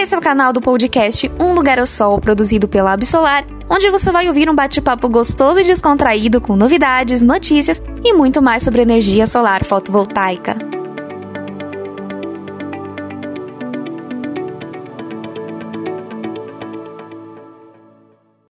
Esse é o canal do podcast Um Lugar ao Sol, produzido pela Absolar, onde você vai ouvir um bate-papo gostoso e descontraído com novidades, notícias e muito mais sobre energia solar fotovoltaica.